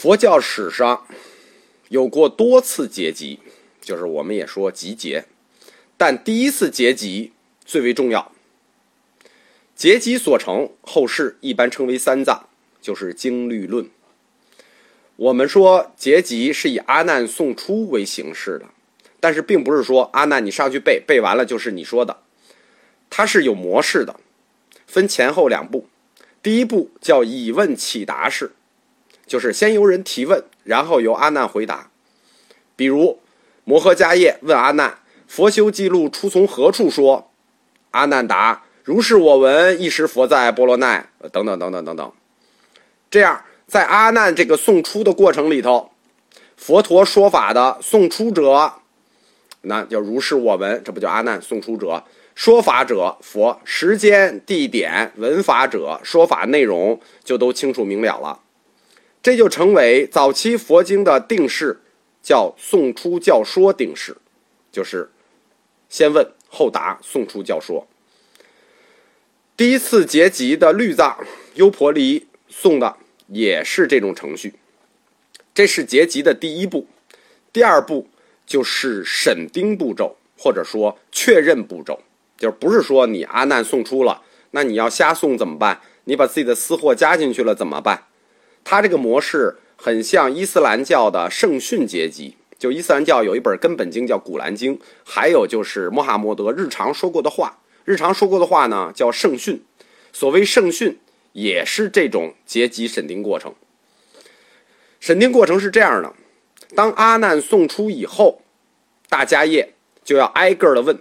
佛教史上有过多次结集，就是我们也说集结，但第一次结集最为重要。结集所成，后世一般称为三藏，就是经律论。我们说结集是以阿难诵出为形式的，但是并不是说阿难你上去背，背完了就是你说的，它是有模式的，分前后两步。第一步叫以问起答式，就是先由人提问，然后由阿难回答。比如摩诃迦叶问阿难：“佛修记录出从何处说？”阿难答。如是我闻，一时佛在波罗奈，等等等等等等。这样，在阿难这个送出的过程里头，佛陀说法的送出者，那叫如是我闻，这不叫阿难送出者。说法者佛，时间、地点、闻法者说法内容就都清楚明了了。这就成为早期佛经的定式，叫送出教说定式，就是先问后答，送出教说。第一次结集的律藏优婆离送的也是这种程序，这是结集的第一步。第二步就是审定步骤，或者说确认步骤，就不是说你阿难送出了，那你要瞎送怎么办？你把自己的私货加进去了怎么办？它这个模式很像伊斯兰教的圣训阶级，就伊斯兰教有一本根本经叫《古兰经》，还有就是穆罕默德日常说过的话。日常说过的话呢，叫圣训。所谓圣训，也是这种阶级审定过程。审定过程是这样的：当阿难送出以后，大迦叶就要挨个的问，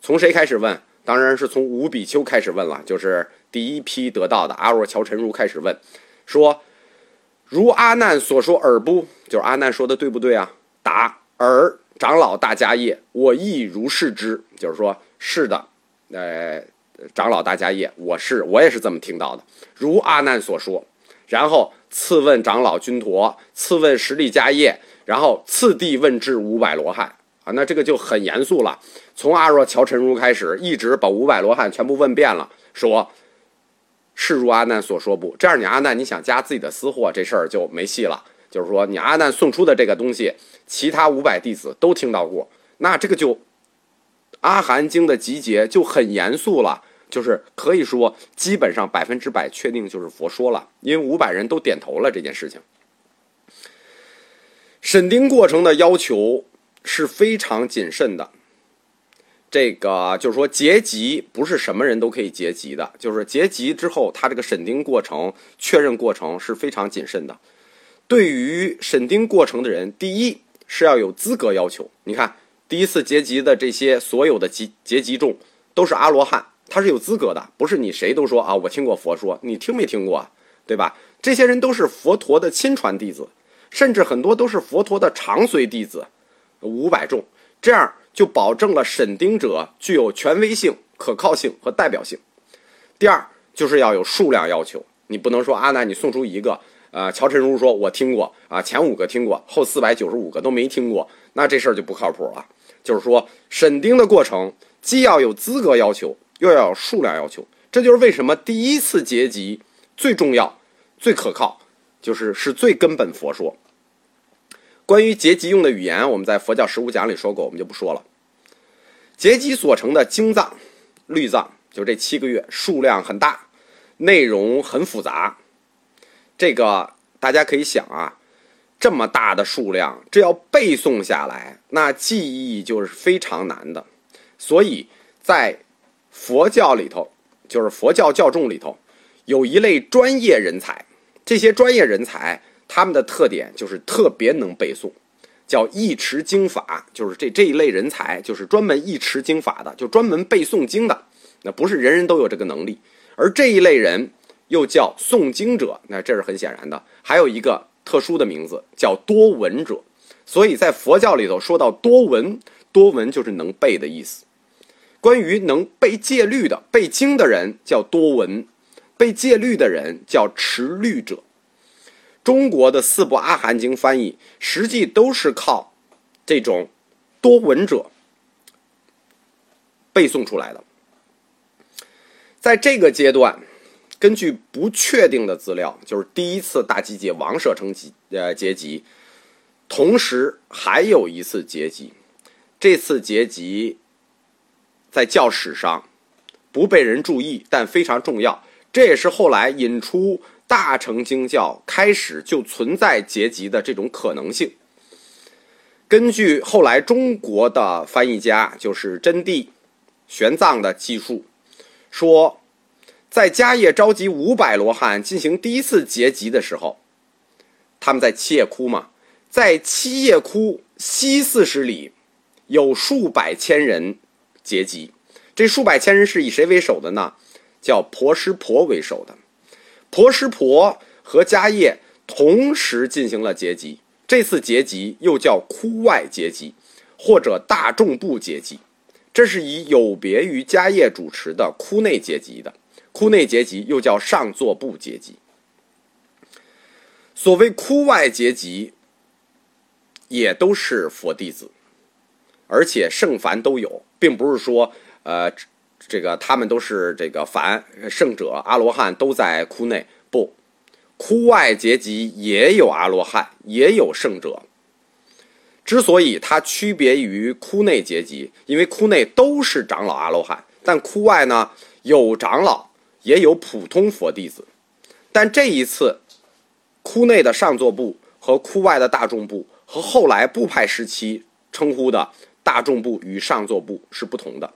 从谁开始问？当然是从五比丘开始问了，就是第一批得到的阿若乔陈如开始问，说：“如阿难所说尔不？就是阿难说的对不对啊？”答：“尔。”长老大迦叶，我亦如是之，就是说，是的。呃，长老大迦叶，我是我也是这么听到的，如阿难所说。然后次问长老君陀，次问十力迦叶，然后次第问至五百罗汉啊，那这个就很严肃了。从阿若乔陈如开始，一直把五百罗汉全部问遍了，说是如阿难所说不？这样你阿难你想加自己的私货，这事儿就没戏了。就是说你阿难送出的这个东西，其他五百弟子都听到过，那这个就。阿含经的集结就很严肃了，就是可以说基本上百分之百确定就是佛说了，因为五百人都点头了这件事情。审定过程的要求是非常谨慎的，这个就是说结集不是什么人都可以结集的，就是结集之后，他这个审定过程、确认过程是非常谨慎的。对于审定过程的人，第一是要有资格要求，你看。第一次结集的这些所有的集结集众都是阿罗汉，他是有资格的，不是你谁都说啊，我听过佛说，你听没听过啊，对吧？这些人都是佛陀的亲传弟子，甚至很多都是佛陀的长随弟子，五百众，这样就保证了审定者具有权威性、可靠性和代表性。第二就是要有数量要求，你不能说阿难你送出一个。啊，乔晨如说：“我听过啊，前五个听过，后四百九十五个都没听过，那这事儿就不靠谱了。就是说，审定的过程既要有资格要求，又要有数量要求。这就是为什么第一次结集最重要、最可靠，就是是最根本佛说。关于结集用的语言，我们在佛教十五讲里说过，我们就不说了。结集所成的经藏、律藏，就这七个月，数量很大，内容很复杂。”这个大家可以想啊，这么大的数量，这要背诵下来，那记忆就是非常难的。所以在佛教里头，就是佛教教众里头，有一类专业人才。这些专业人才，他们的特点就是特别能背诵，叫一持经法。就是这这一类人才，就是专门一持经法的，就专门背诵经的。那不是人人都有这个能力，而这一类人。又叫诵经者，那这是很显然的。还有一个特殊的名字叫多闻者，所以在佛教里头说到多闻，多闻就是能背的意思。关于能背戒律的、背经的人叫多闻，背戒律的人叫持律者。中国的四部阿含经翻译，实际都是靠这种多闻者背诵出来的。在这个阶段。根据不确定的资料，就是第一次大集结王舍城集呃结集，同时还有一次结集，这次结集在教史上不被人注意，但非常重要。这也是后来引出大乘经教开始就存在结集的这种可能性。根据后来中国的翻译家，就是真谛、玄奘的记述，说，在迦叶召集五百罗汉进行第一次结集的时候，他们在七叶窟嘛，在七叶窟西四十里，有数百千人结集。这数百千人是以谁为首的呢？叫婆师婆为首的。婆师婆和迦叶同时进行了结集。这次结集又叫窟外结集，或者大众部结集，这是以有别于迦叶主持的窟内结集的。窟内结集又叫上座部结集。所谓窟外结集，也都是佛弟子，而且圣凡都有，并不是说呃这个他们都是这个凡圣者阿罗汉都在窟内不。窟外结集也有阿罗汉，也有圣者。之所以它区别于窟内结集，因为窟内都是长老阿罗汉，但窟外呢有长老，也有普通佛弟子。但这一次，窟内的上座部和窟外的大众部，和后来部派时期称呼的大众部与上座部是不同的，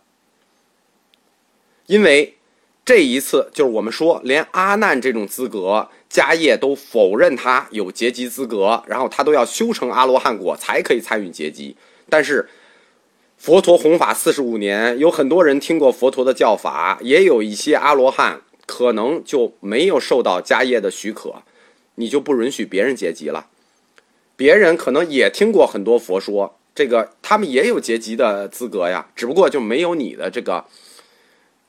因为。这一次就是我们说，连阿难这种资格，迦叶都否认他有结集资格，然后他都要修成阿罗汉果才可以参与结集。但是佛陀弘法四十五年，有很多人听过佛陀的教法，也有一些阿罗汉可能就没有受到迦叶的许可，你就不允许别人结集了。别人可能也听过很多佛说，这个他们也有结集的资格呀，只不过就没有你的这个。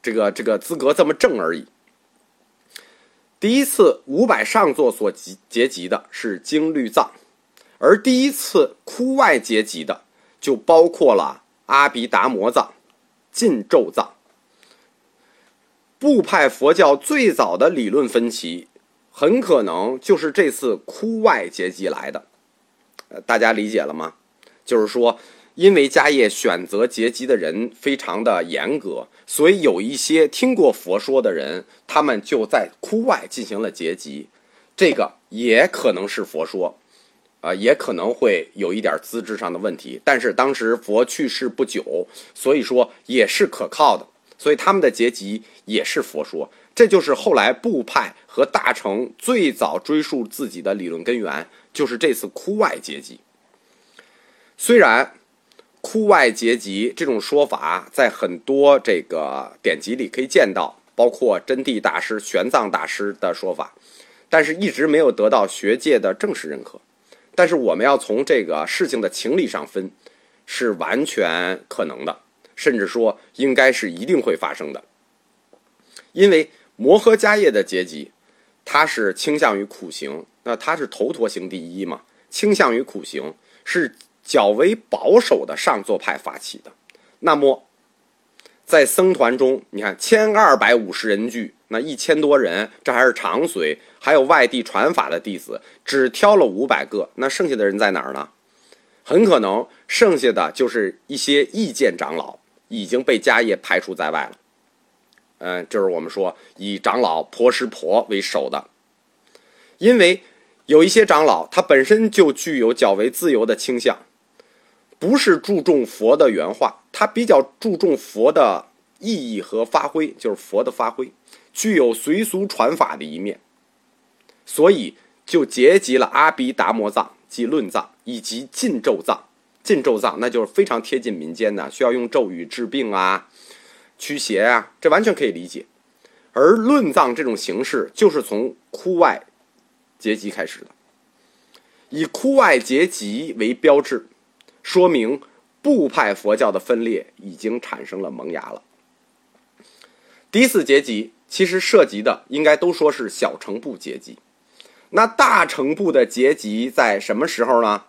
这个这个资格这么正而已。第一次五百上座所集结集的是经律藏，而第一次窟外结集的就包括了阿毗达摩藏、禁咒藏。部派佛教最早的理论分歧，很可能就是这次窟外结集来的。呃，大家理解了吗？就是说。因为迦叶选择结集的人非常的严格，所以有一些听过佛说的人，他们就在窟外进行了结集。这个也可能是佛说，啊，也可能会有一点资质上的问题。但是当时佛去世不久，所以说也是可靠的。所以他们的结集也是佛说。这就是后来部派和大乘最早追溯自己的理论根源，就是这次窟外结集。虽然。窟外结集这种说法，在很多这个典籍里可以见到，包括真谛大师、玄奘大师的说法，但是一直没有得到学界的正式认可。但是我们要从这个事情的情理上分，是完全可能的，甚至说应该是一定会发生的。因为摩诃迦叶的结集，它是倾向于苦行，那它是头陀行第一嘛，倾向于苦行是。较为保守的上座派发起的，那么，在僧团中，你看千二百五十人聚，那一千多人，这还是长随，还有外地传法的弟子，只挑了五百个，那剩下的人在哪儿呢？很可能剩下的就是一些意见长老已经被迦叶排除在外了。嗯，就是我们说以长老婆师婆为首的，因为有一些长老他本身就具有较为自由的倾向。不是注重佛的原话，他比较注重佛的意义和发挥，就是佛的发挥，具有随俗传法的一面，所以就结集了阿毗达摩藏及论藏以及禁咒藏。禁咒藏那就是非常贴近民间的，需要用咒语治病啊、驱邪啊，这完全可以理解。而论藏这种形式就是从窟外结集开始的，以窟外结集为标志。说明部派佛教的分裂已经产生了萌芽了。第一次结集其实涉及的应该都说是小乘部结集，那大乘部的结集在什么时候呢？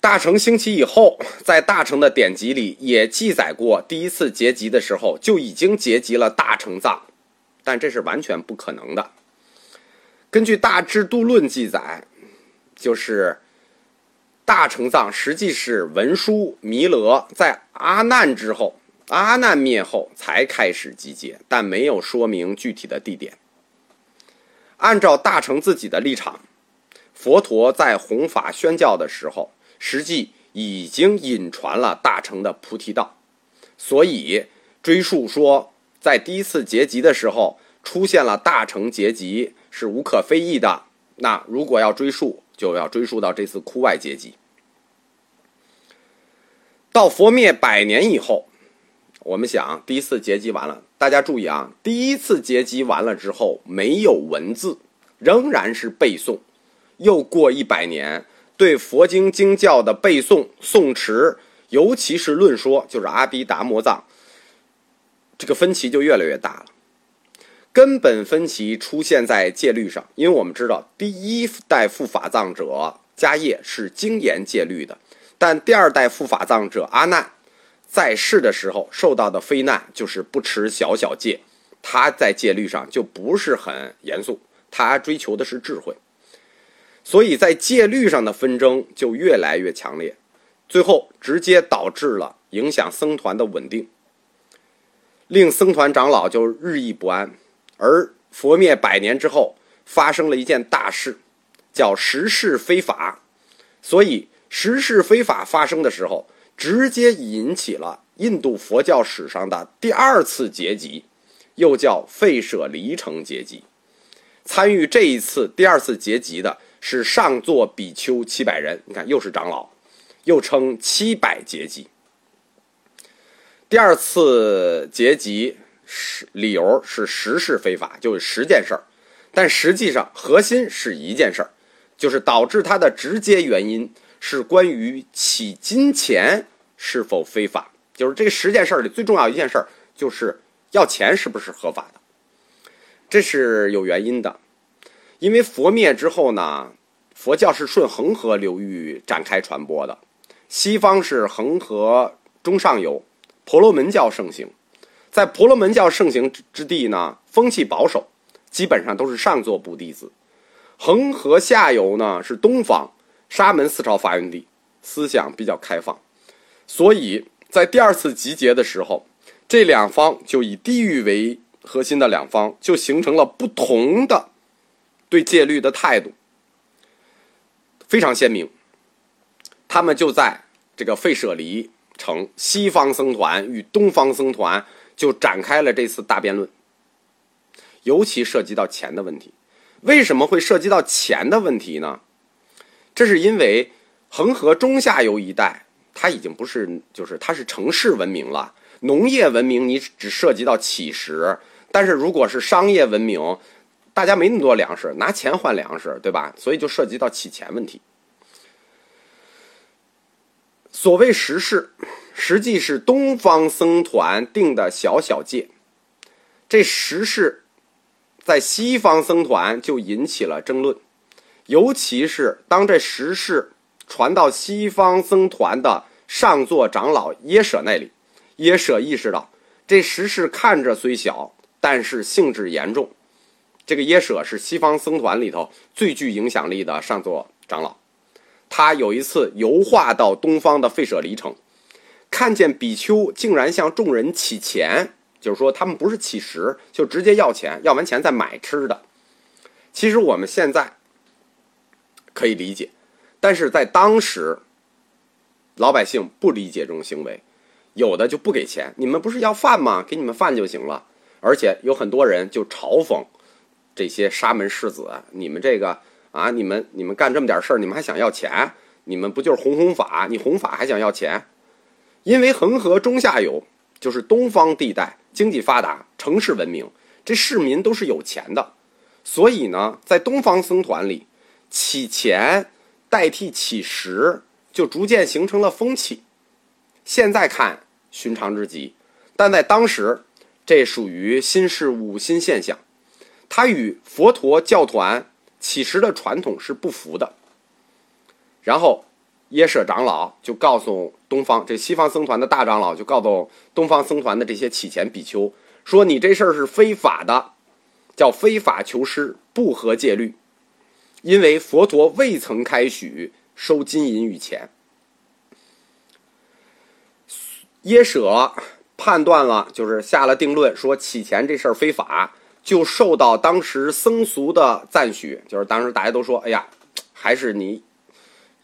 大乘兴起以后，在大乘的典籍里也记载过，第一次结集的时候就已经结集了大乘藏，但这是完全不可能的。根据《大制度论》记载，就是大成藏实际是文殊弥勒在阿难之后，阿难灭后才开始集结，但没有说明具体的地点。按照大成自己的立场，佛陀在弘法宣教的时候，实际已经隐传了大成的菩提道，所以追溯说，在第一次结集的时候出现了大成结集是无可非议的。那如果要追溯，就要追溯到这次窟外结集。到佛灭百年以后，我们想第一次结集完了。大家注意啊，第一次结集完了之后没有文字，仍然是背诵。又过一百年，对佛经经教的背诵诵持，尤其是论说，就是阿毗达摩藏，这个分歧就越来越大了。根本分歧出现在戒律上，因为我们知道第一代护法藏者迦叶是精严戒律的，但第二代护法藏者阿难。在世的时候受到的非难就是不持小小戒，他在戒律上就不是很严肃，他追求的是智慧，所以在戒律上的纷争就越来越强烈，最后直接导致了影响僧团的稳定，令僧团长老就日益不安。而佛灭百年之后，发生了一件大事，叫十事非法，所以十事非法发生的时候。直接引起了印度佛教史上的第二次结集，又叫费舍离城结集。参与这一次第二次结集的是上座比丘七百人，你看又是长老，又称七百结集。第二次结集是理由是十事非法，就是十件事儿，但实际上核心是一件事儿，就是导致它的直接原因。是关于起金钱是否非法，就是这十件事里最重要一件事，就是要钱是不是合法的，这是有原因的。因为佛灭之后呢，佛教是顺恒河流域展开传播的，西方是恒河中上游，婆罗门教盛行，在婆罗门教盛行之之地呢，风气保守，基本上都是上座部弟子。恒河下游呢是东方。沙门思潮发源地，思想比较开放，所以在第二次集结的时候，这两方就以地域为核心的两方就形成了不同的对戒律的态度，非常鲜明。他们就在这个费舍离城，西方僧团与东方僧团就展开了这次大辩论，尤其涉及到钱的问题。为什么会涉及到钱的问题呢？这是因为恒河中下游一带，它已经不是，就是它是城市文明了。农业文明你只涉及到乞食，但是如果是商业文明，大家没那么多粮食，拿钱换粮食，对吧？所以就涉及到乞钱问题。所谓时事，实际是东方僧团定的小小戒。这十事在西方僧团就引起了争论。尤其是当这实事传到西方僧团的上座长老耶舍那里，耶舍意识到这实事看着虽小，但是性质严重。这个耶舍是西方僧团里头最具影响力的上座长老，他有一次游化到东方的费舍离城，看见比丘竟然向众人乞钱，就是说他们不是乞食，就直接要钱，要完钱再买吃的。其实我们现在。可以理解，但是在当时，老百姓不理解这种行为，有的就不给钱。你们不是要饭吗？给你们饭就行了。而且有很多人就嘲讽这些沙门世子：“你们这个啊，你们你们干这么点事儿，你们还想要钱？你们不就是弘弘法？你弘法还想要钱？因为恒河中下游就是东方地带，经济发达，城市文明，这市民都是有钱的，所以呢，在东方僧团里。”乞钱代替乞食，就逐渐形成了风气。现在看寻常之极，但在当时，这属于新事物、新现象。它与佛陀教团乞食的传统是不符的。然后，耶舍长老就告诉东方这西方僧团的大长老，就告诉东方僧团的这些乞钱比丘说：“你这事儿是非法的。”叫非法求师，不合戒律。因为佛陀未曾开许收金银与钱，耶舍判断了，就是下了定论，说乞钱这事儿非法，就受到当时僧俗的赞许，就是当时大家都说：“哎呀，还是你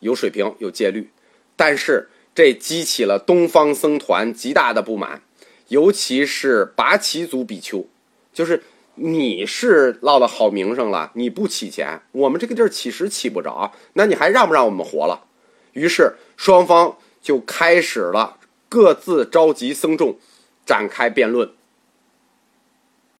有水平、有戒律。”但是这激起了东方僧团极大的不满，尤其是拔旗族比丘，就是。你是落了好名声了，你不起钱，我们这个地儿起食起不着，那你还让不让我们活了？于是双方就开始了各自召集僧众，展开辩论。